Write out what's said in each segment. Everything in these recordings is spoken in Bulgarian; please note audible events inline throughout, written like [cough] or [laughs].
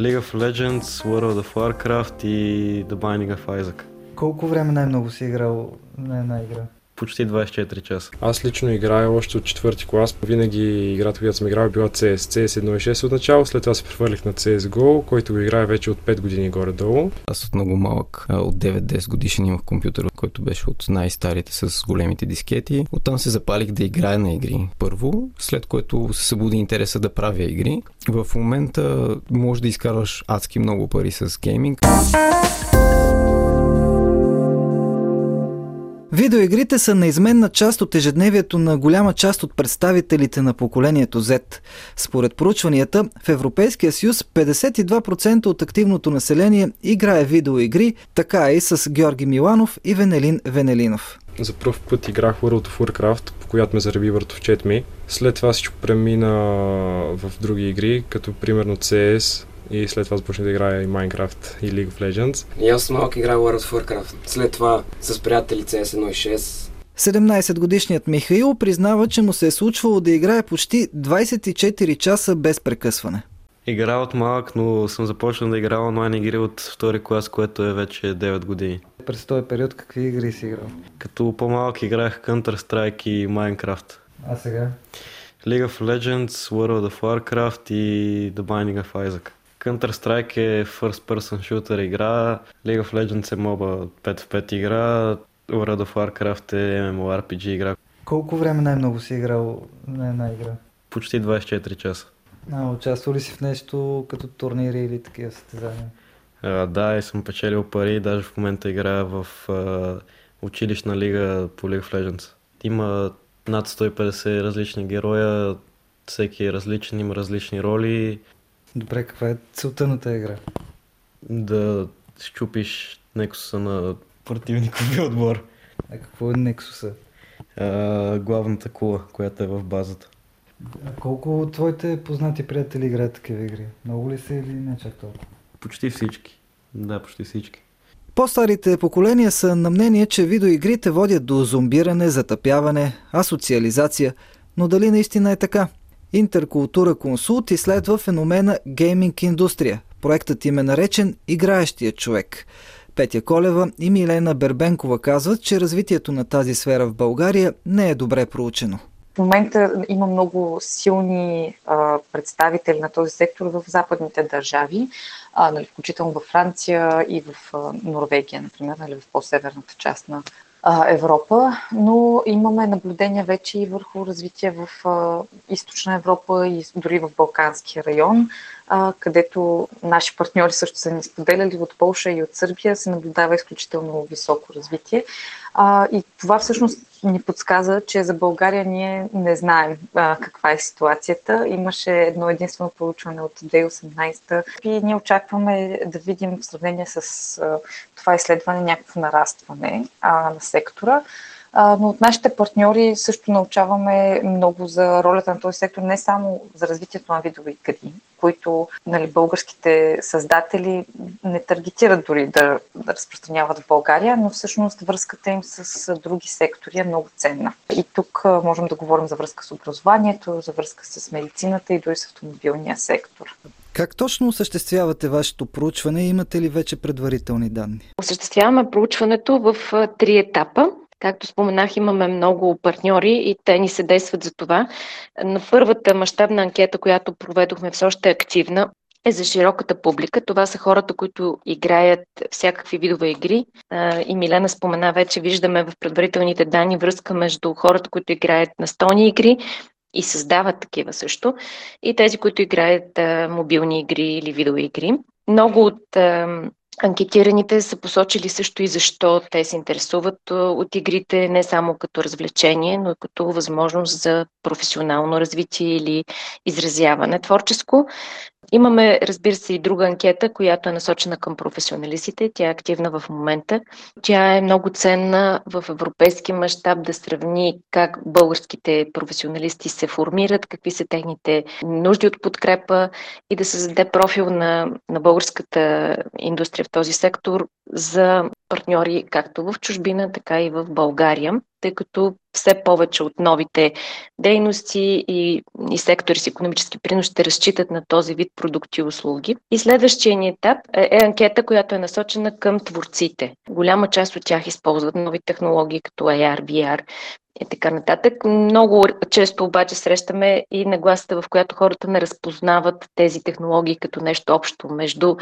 League of Legends, World of Warcraft и The Binding of Isaac. Колко време най-много си играл на една игра? Почти 24 часа. Аз лично играя още от четвърти клас. Винаги играта, която съм играл, е била CS. CS 1.6 от начало, след това се прехвърлих на CSGO, който го играе вече от 5 години горе-долу. Аз от много малък, от 9-10 годишен имах компютър, който беше от най-старите с големите дискети. Оттам се запалих да играя на игри. Първо, след което се събуди интереса да правя игри. В момента може да изкарваш адски много пари с гейминг. Видеоигрите са неизменна част от ежедневието на голяма част от представителите на поколението Z. Според проучванията, в Европейския съюз 52% от активното население играе видеоигри, така е и с Георги Миланов и Венелин Венелинов. За първ път играх World of Warcraft, по която ме зареби въртовчет ми. След това всичко премина в други игри, като примерно CS, и след това започнах да играя и Minecraft и League of Legends. И аз малък играя World of Warcraft. След това с приятели CS 1.6. 17-годишният Михаил признава, че му се е случвало да играе почти 24 часа без прекъсване. Игра от малък, но съм започнал да играя онлайн игри от втори клас, което е вече 9 години. През този период какви игри си играл? Като по-малък играех Counter-Strike и Minecraft. А сега? League of Legends, World of Warcraft и The Binding of Isaac. Counter-Strike е first person shooter игра, League of Legends е моба 5 в 5 игра, World of Warcraft е MMORPG игра. Колко време най-много си играл на една игра? Почти 24 часа. А, участвал ли си в нещо като турнири или такива състезания? А, да, и съм печелил пари, даже в момента играя в а, училищна лига по League of Legends. Има над 150 различни героя, всеки е различен, има различни роли. Добре, каква е целта на тази игра? Да щупиш нексуса на противникови [laughs] отбор. А какво е Nexus? А, главната кула, която е в базата. А колко от твоите познати приятели играят такива игри? Много ли са или не чак толкова? Почти всички. Да, почти всички. По-старите поколения са на мнение, че видеоигрите водят до зомбиране, затъпяване, асоциализация, но дали наистина е така? Интеркултура консулт изследва феномена гейминг индустрия. Проектът им е наречен Играещия човек. Петя Колева и Милена Бербенкова казват, че развитието на тази сфера в България не е добре проучено. В момента има много силни а, представители на този сектор в западните държави, а, нали, включително във Франция и в а, Норвегия, например, нали, в по-северната част на Европа, но имаме наблюдения вече и върху развитие в източна Европа и дори в Балканския район, където наши партньори също са ни споделяли от Полша и от Сърбия, се наблюдава изключително високо развитие. И това всъщност ни подсказа, че за България ние не знаем каква е ситуацията. Имаше едно единствено проучване от 2018 и ние очакваме да видим в сравнение с това изследване някакво нарастване на сектора. А, но от нашите партньори също научаваме много за ролята на този сектор, не само за развитието на видови игри, които нали, българските създатели не таргетират дори да, да разпространяват в България, но всъщност връзката им с други сектори е много ценна. И тук можем да говорим за връзка с образованието, за връзка с медицината и дори с автомобилния сектор. Как точно осъществявате вашето проучване? Имате ли вече предварителни данни? Осъществяваме проучването в три етапа. Както споменах, имаме много партньори и те ни се действат за това. На първата мащабна анкета, която проведохме, все още е активна, е за широката публика. Това са хората, които играят всякакви видове игри. И Милена спомена вече, виждаме в предварителните данни връзка между хората, които играят настолни игри и създават такива също, и тези, които играят мобилни игри или видеоигри. Много от Анкетираните са посочили също и защо те се интересуват от игрите не само като развлечение, но и като възможност за професионално развитие или изразяване творческо. Имаме, разбира се, и друга анкета, която е насочена към професионалистите. Тя е активна в момента. Тя е много ценна в европейски мащаб да сравни как българските професионалисти се формират, какви са техните нужди от подкрепа и да създаде профил на, на българската индустрия в този сектор за партньори както в чужбина, така и в България, тъй като все повече от новите дейности и, и сектори с економически принос ще разчитат на този вид продукти и услуги. И следващия ни етап е, е анкета, която е насочена към творците. Голяма част от тях използват нови технологии, като AR, VR и така нататък. Много често обаче срещаме и нагласата, в която хората не разпознават тези технологии като нещо общо между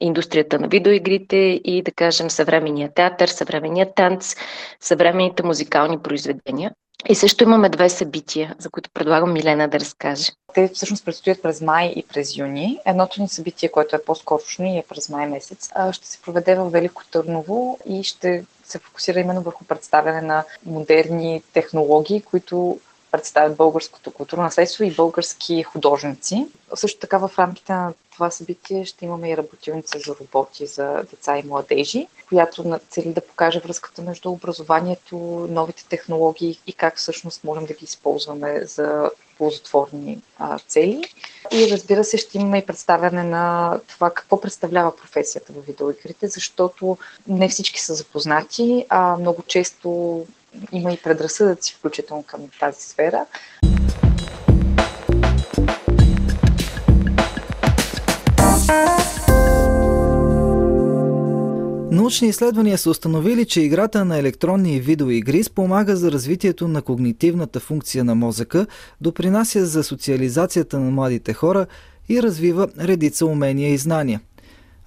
индустрията на видеоигрите и, да кажем, съвременния театър, съвременния танц, съвременните музикални произведения. И също имаме две събития, за които предлагам Милена да разкаже. Те всъщност предстоят през май и през юни. Едното ни събитие, което е по-скорошно и е през май месец, ще се проведе в Велико Търново и ще се фокусира именно върху представяне на модерни технологии, които представят българското културно наследство и български художници. Също така в рамките на това събитие ще имаме и работилница за роботи за деца и младежи, която цели да покаже връзката между образованието, новите технологии и как всъщност можем да ги използваме за ползотворни а, цели. И разбира се, ще имаме и представяне на това какво представлява професията в видеоигрите, защото не всички са запознати, а много често има и предразсъдъци, включително към тази сфера. Научни изследвания са установили, че играта на електронни видеоигри спомага за развитието на когнитивната функция на мозъка, допринася за социализацията на младите хора и развива редица умения и знания.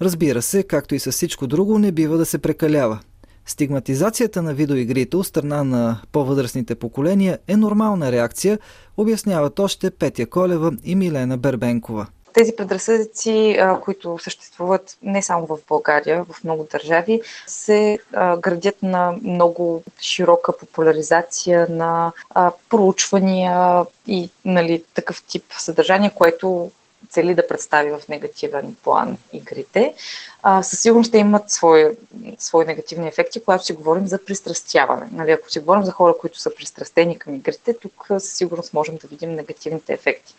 Разбира се, както и с всичко друго, не бива да се прекалява. Стигматизацията на видеоигрите от страна на по-възрастните поколения е нормална реакция, обясняват още Петя Колева и Милена Бербенкова тези предразсъдици, които съществуват не само в България, в много държави, се градят на много широка популяризация на проучвания и нали, такъв тип съдържание, което цели да представи в негативен план игрите. Със сигурност ще имат свои, свои негативни ефекти, когато си говорим за пристрастяване. Нали, ако си говорим за хора, които са пристрастени към игрите, тук със сигурност можем да видим негативните ефекти.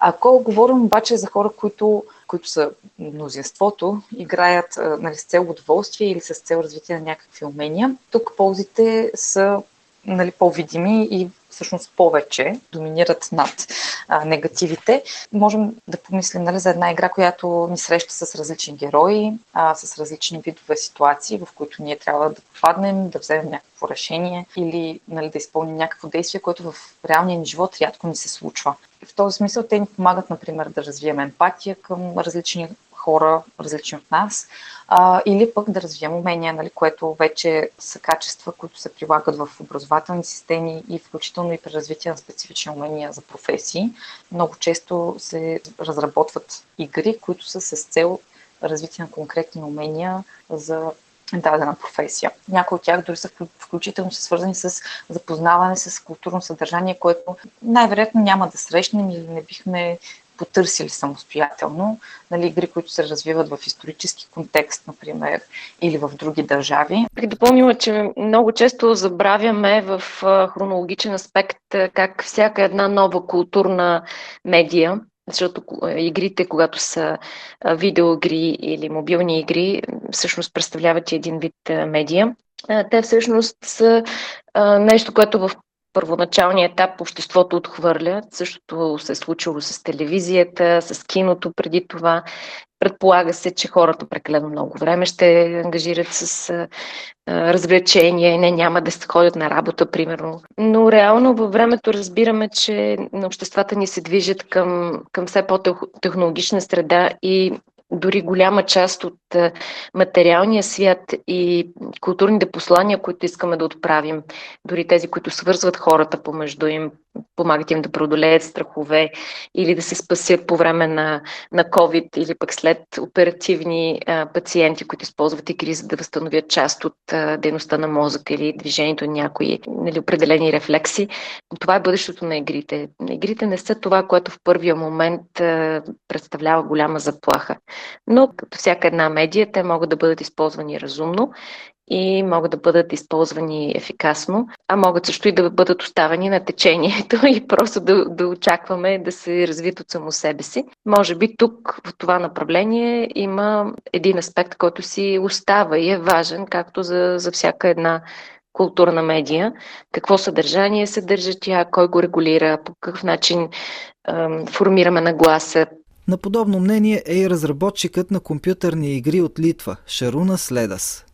Ако говорим обаче за хора, които, които са мнозинството, играят нали, с цел удоволствие или с цел развитие на някакви умения, тук ползите са нали, по-видими и всъщност повече доминират над а, негативите. Можем да помислим нали, за една игра, която ни среща с различни герои, а, с различни видове ситуации, в които ние трябва да попаднем, да вземем някакво решение или нали, да изпълним някакво действие, което в реалния ни живот рядко ни се случва. В този смисъл те ни помагат, например, да развием емпатия към различни хора, различни от нас, а, или пък да развием умения, нали, което вече са качества, които се прилагат в образователни системи и включително и при развитие на специфични умения за професии. Много често се разработват игри, които са с цел развитие на конкретни умения за дадена професия. Някои от тях дори са включително са свързани с запознаване с културно съдържание, което най-вероятно няма да срещнем или не бихме потърсили самостоятелно, нали, игри, които се развиват в исторически контекст, например, или в други държави. Бих допълнила, че много често забравяме в хронологичен аспект как всяка една нова културна медия защото игрите, когато са видеоигри или мобилни игри, всъщност представляват и един вид медия. Те всъщност са нещо, което в първоначалния етап обществото отхвърля. Същото се е случило с телевизията, с киното преди това. Предполага се, че хората прекалено много време ще ангажират с а, развлечения не няма да се ходят на работа, примерно. Но реално във времето разбираме, че на обществата ни се движат към, към все по-технологична среда и дори голяма част от материалния свят и културните послания, които искаме да отправим, дори тези, които свързват хората помежду им, помагат им да преодолеят страхове или да се спасят по време на, на COVID или пък след оперативни а, пациенти, които използват игри, за да възстановят част от а, дейността на мозъка или движението на някои нали, определени рефлекси. Това е бъдещето на игрите. Игрите не са това, което в първия момент а, представлява голяма заплаха. Но като всяка една медия, те могат да бъдат използвани разумно и могат да бъдат използвани ефикасно, а могат също и да бъдат оставени на течението [laughs] и просто да, да очакваме да се развият от само себе си. Може би тук в това направление има един аспект, който си остава и е важен, както за, за всяка една културна медия, какво съдържание съдържа тя, кой го регулира, по какъв начин ем, формираме нагласа. На подобно мнение е и разработчикът на компютърни игри от Литва Шаруна Следас.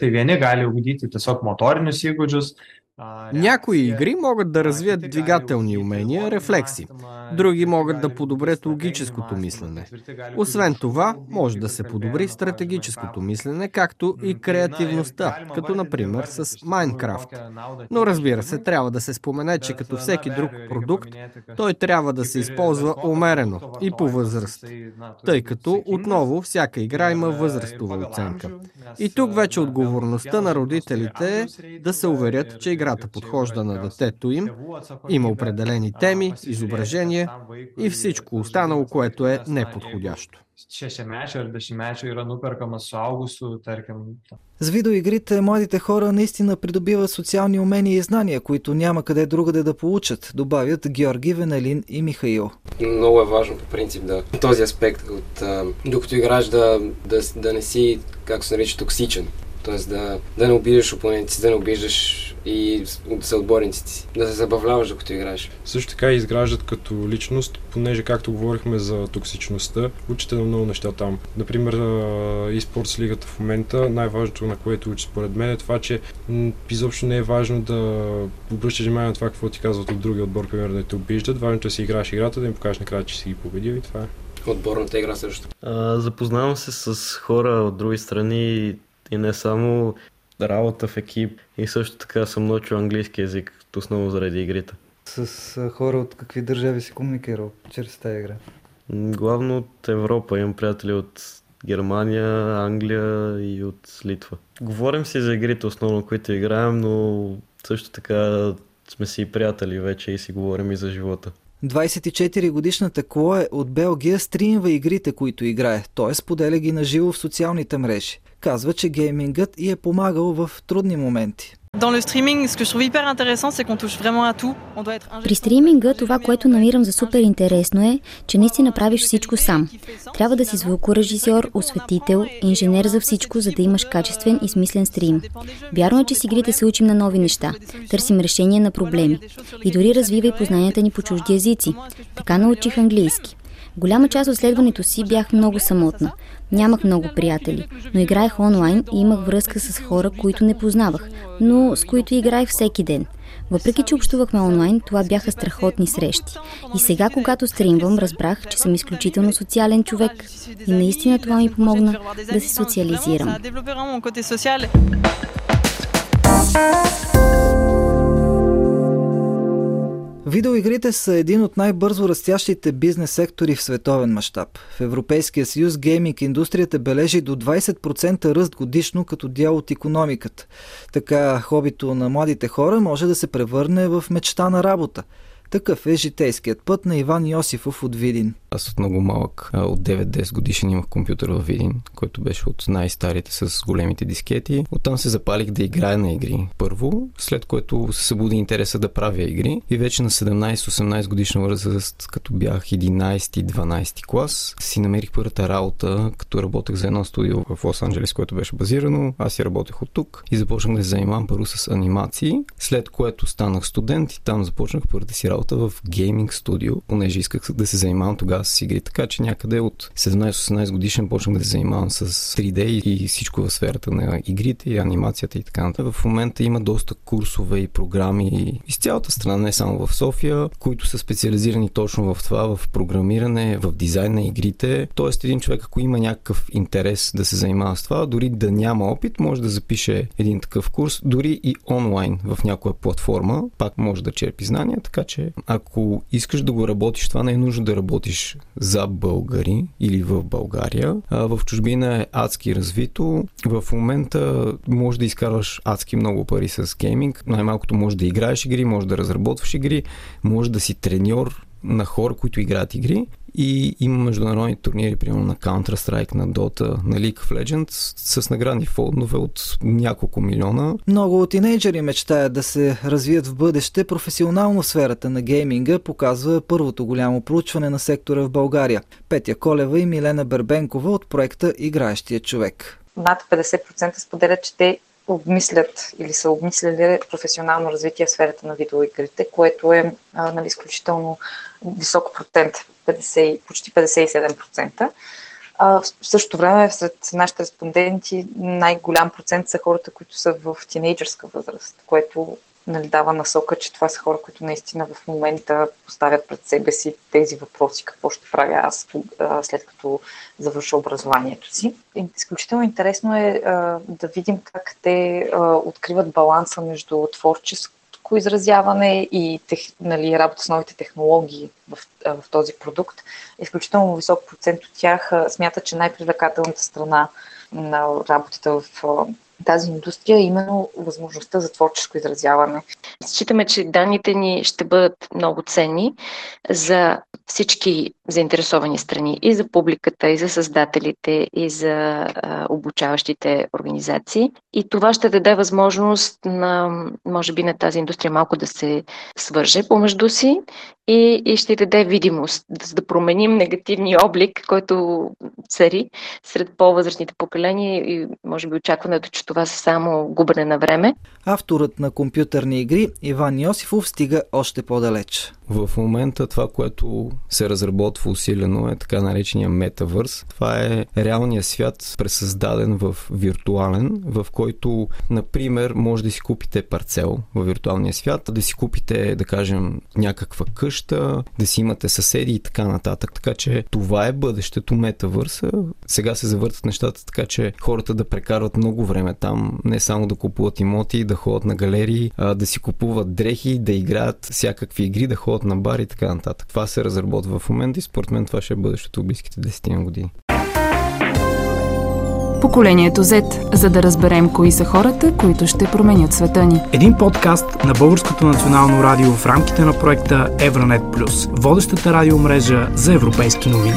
Tai vieni gali ugdyti tiesiog motorinius įgūdžius, Някои игри могат да развият двигателни умения, рефлекси. Други могат да подобрят логическото мислене. Освен това, може да се подобри стратегическото мислене, както и креативността, като например с Майнкрафт. Но разбира се, трябва да се спомене, че като всеки друг продукт, той трябва да се използва умерено и по възраст, тъй като отново всяка игра има възрастова оценка. И тук вече отговорността на родителите е да се уверят, че игра играта подхожда на детето им, има определени теми, изображения и всичко останало, което е неподходящо. С видеоигрите младите хора наистина придобиват социални умения и знания, които няма къде другаде да получат, добавят Георги, Венелин и Михаил. Много е важно по принцип да този аспект, от, докато играеш да, да, да не си, как се нарича, токсичен. Тоест да, да не обиждаш опонентите, да не обиждаш и съотборниците си. Да се забавляваш, докато играеш. Също така изграждат като личност, понеже както говорихме за токсичността, учите на много неща там. Например, eSports лигата в момента, най-важното на което учи според мен е това, че изобщо не е важно да обръщаш внимание на това, какво ти казват от другия отбор, примерно да те обиждат. Важното е да си играеш играта, да им покажеш накрая, че си ги победил и това е. Отборната игра също. А, запознавам се с хора от други страни и не само работа в екип и също така съм научил английски язик, основно заради игрите. С хора от какви държави си комуникирал чрез тази игра? Главно от Европа. Имам приятели от Германия, Англия и от Литва. Говорим си за игрите основно, които играем, но също така сме си приятели вече и си говорим и за живота. 24-годишната Клое от Белгия стримва игрите, които играе, т.е. споделя ги на живо в социалните мрежи. Казва, че геймингът и е помагал в трудни моменти. При стриминга това, което намирам за супер интересно е, че наистина правиш всичко сам. Трябва да си звукорежисьор, осветител, инженер за всичко, за да имаш качествен и смислен стрим. Вярно е, че с игрите се учим на нови неща, търсим решение на проблеми и дори развива и познанията ни по чужди езици. Така научих английски. Голяма част от следването си бях много самотна. Нямах много приятели, но играех онлайн и имах връзка с хора, които не познавах, но с които играех всеки ден. Въпреки, че общувахме онлайн, това бяха страхотни срещи. И сега, когато стримвам, разбрах, че съм изключително социален човек. И наистина това ми помогна да се социализирам. Видеоигрите са един от най-бързо растящите бизнес сектори в световен мащаб. В Европейския съюз гейминг индустрията бележи до 20% ръст годишно като дял от економиката. Така хобито на младите хора може да се превърне в мечта на работа – такъв е житейският път на Иван Йосифов от Видин. Аз от много малък, от 9-10 годишен имах компютър в Видин, който беше от най-старите с големите дискети. Оттам се запалих да играя на игри. Първо, след което се събуди интереса да правя игри. И вече на 17-18 годишна възраст, като бях 11-12 клас, си намерих първата работа, като работех за едно студио в Лос-Анджелес, което беше базирано. Аз си работех от тук и започнах да се занимавам първо с анимации, след което станах студент и там започнах първата си работа работа в гейминг студио, понеже исках да се занимавам тогава с игри. Така че някъде от 17-18 годишен почнах да се занимавам с 3D и всичко в сферата на игрите и анимацията и така нататък. В момента има доста курсове и програми из цялата страна, не само в София, които са специализирани точно в това, в програмиране, в дизайн на игрите. Тоест един човек, ако има някакъв интерес да се занимава с това, дори да няма опит, може да запише един такъв курс, дори и онлайн в някоя платформа, пак може да черпи знания, така че ако искаш да го работиш, това не е нужно да работиш за българи или в България. А в чужбина е адски развито. В момента може да изкарваш адски много пари с гейминг. Най-малкото може да играеш игри, може да разработваш игри, може да си треньор на хора, които играят игри и има международни турнири, примерно на Counter-Strike, на Dota, на League of Legends с наградни фондове от няколко милиона. Много тинейджери мечтаят да се развият в бъдеще професионално в сферата на гейминга, показва първото голямо проучване на сектора в България. Петя Колева и Милена Бербенкова от проекта Играещия човек. Над 50% споделят, че те обмислят или са обмисляли професионално развитие в сферата на видеоигрите, което е а, нали, изключително висок процент, 50, почти 57%. А, в същото време сред нашите респонденти най-голям процент са хората, които са в тинейджърска възраст, което нали, дава насока, че това са хора, които наистина в момента поставят пред себе си тези въпроси, какво ще правя аз след като завърша образованието си. Изключително интересно е да видим как те откриват баланса между творческо изразяване и тех, нали, работа с новите технологии в, в този продукт. Изключително висок процент от тях смятат, че най-привлекателната страна на работата в тази индустрия именно възможността за творческо изразяване. Считаме, че данните ни ще бъдат много ценни за всички заинтересовани страни, и за публиката, и за създателите, и за а, обучаващите организации. И това ще даде възможност на, може би, на тази индустрия малко да се свърже помежду си и, и ще даде видимост, да, да променим негативния облик, който цари сред по-възрастните поколения и може би очакването, че това са само губене на време. Авторът на компютърни игри Иван Йосифов стига още по-далеч. В момента това, което се разработва усилено е така наречения метавърс. Това е реалният свят, пресъздаден в виртуален, в който, например, може да си купите парцел в виртуалния свят, да си купите, да кажем, някаква къща, да си имате съседи и така нататък. Така че това е бъдещето метавърса. Сега се завъртат нещата така, че хората да прекарват много време там, не само да купуват имоти, да ходят на галерии, а да си купуват дрехи, да играят всякакви игри, да ходят на бар и така нататък. Това се разработва в момента и според мен това ще е бъдещето в близките 10 години. Поколението Z, за да разберем кои са хората, които ще променят света ни. Един подкаст на Българското национално радио в рамките на проекта Евронет Плюс, водещата радиомрежа за европейски новини.